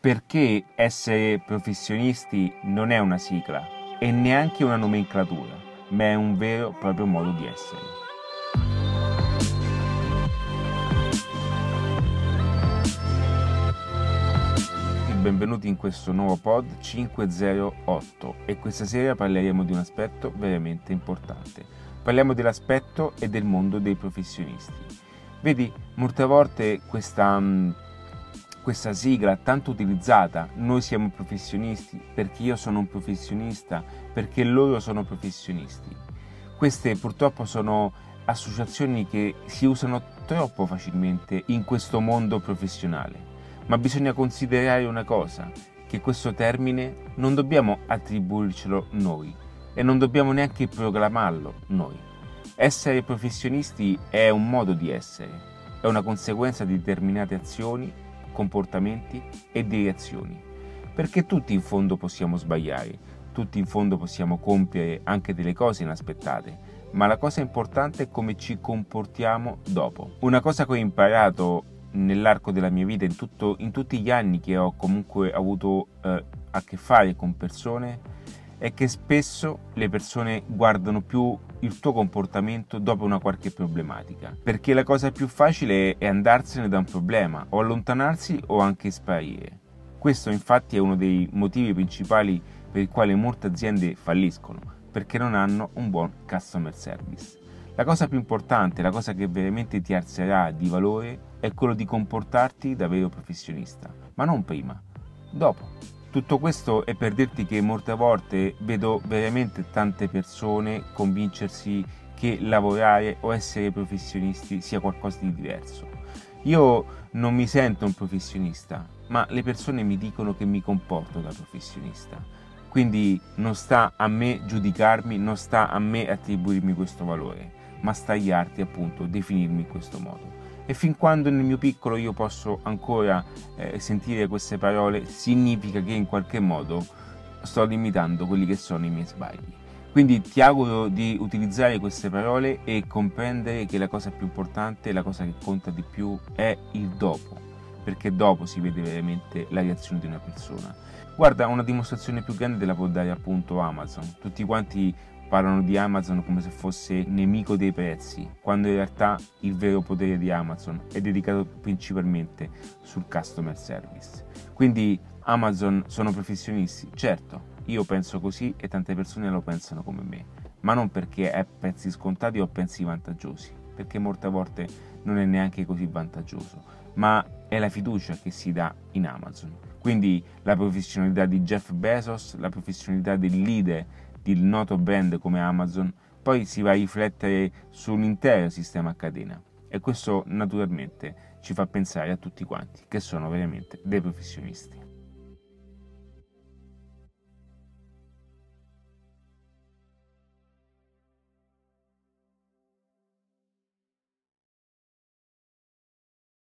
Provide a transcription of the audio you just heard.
perché essere professionisti non è una sigla e neanche una nomenclatura, ma è un vero e proprio modo di essere. benvenuti in questo nuovo pod 508 e questa sera parleremo di un aspetto veramente importante. Parliamo dell'aspetto e del mondo dei professionisti. Vedi, molte volte questa mm, questa sigla tanto utilizzata, noi siamo professionisti perché io sono un professionista, perché loro sono professionisti. Queste purtroppo sono associazioni che si usano troppo facilmente in questo mondo professionale, ma bisogna considerare una cosa, che questo termine non dobbiamo attribuircelo noi e non dobbiamo neanche proclamarlo noi. Essere professionisti è un modo di essere, è una conseguenza di determinate azioni comportamenti e di reazioni. Perché tutti in fondo possiamo sbagliare, tutti in fondo possiamo compiere anche delle cose inaspettate, ma la cosa importante è come ci comportiamo dopo. Una cosa che ho imparato nell'arco della mia vita, in, tutto, in tutti gli anni che ho comunque avuto eh, a che fare con persone, è che spesso le persone guardano più il tuo comportamento dopo una qualche problematica, perché la cosa più facile è andarsene da un problema, o allontanarsi o anche sparire. Questo infatti è uno dei motivi principali per i quali molte aziende falliscono, perché non hanno un buon customer service. La cosa più importante, la cosa che veramente ti alzerà di valore è quello di comportarti da vero professionista, ma non prima, dopo. Tutto questo è per dirti che molte volte vedo veramente tante persone convincersi che lavorare o essere professionisti sia qualcosa di diverso. Io non mi sento un professionista, ma le persone mi dicono che mi comporto da professionista. Quindi non sta a me giudicarmi, non sta a me attribuirmi questo valore, ma sta agli altri appunto definirmi in questo modo e fin quando nel mio piccolo io posso ancora eh, sentire queste parole significa che in qualche modo sto limitando quelli che sono i miei sbagli. Quindi ti auguro di utilizzare queste parole e comprendere che la cosa più importante, la cosa che conta di più è il dopo, perché dopo si vede veramente la reazione di una persona. Guarda, una dimostrazione più grande la può dare appunto Amazon. Tutti quanti parlano di Amazon come se fosse nemico dei prezzi, quando in realtà il vero potere di Amazon è dedicato principalmente sul customer service. Quindi Amazon sono professionisti? Certo, io penso così e tante persone lo pensano come me, ma non perché è prezzi scontati o prezzi vantaggiosi, perché molte volte non è neanche così vantaggioso, ma è la fiducia che si dà in Amazon. Quindi la professionalità di Jeff Bezos, la professionalità del leader il noto brand come Amazon, poi si va a riflettere sull'intero sistema a catena e questo naturalmente ci fa pensare a tutti quanti che sono veramente dei professionisti.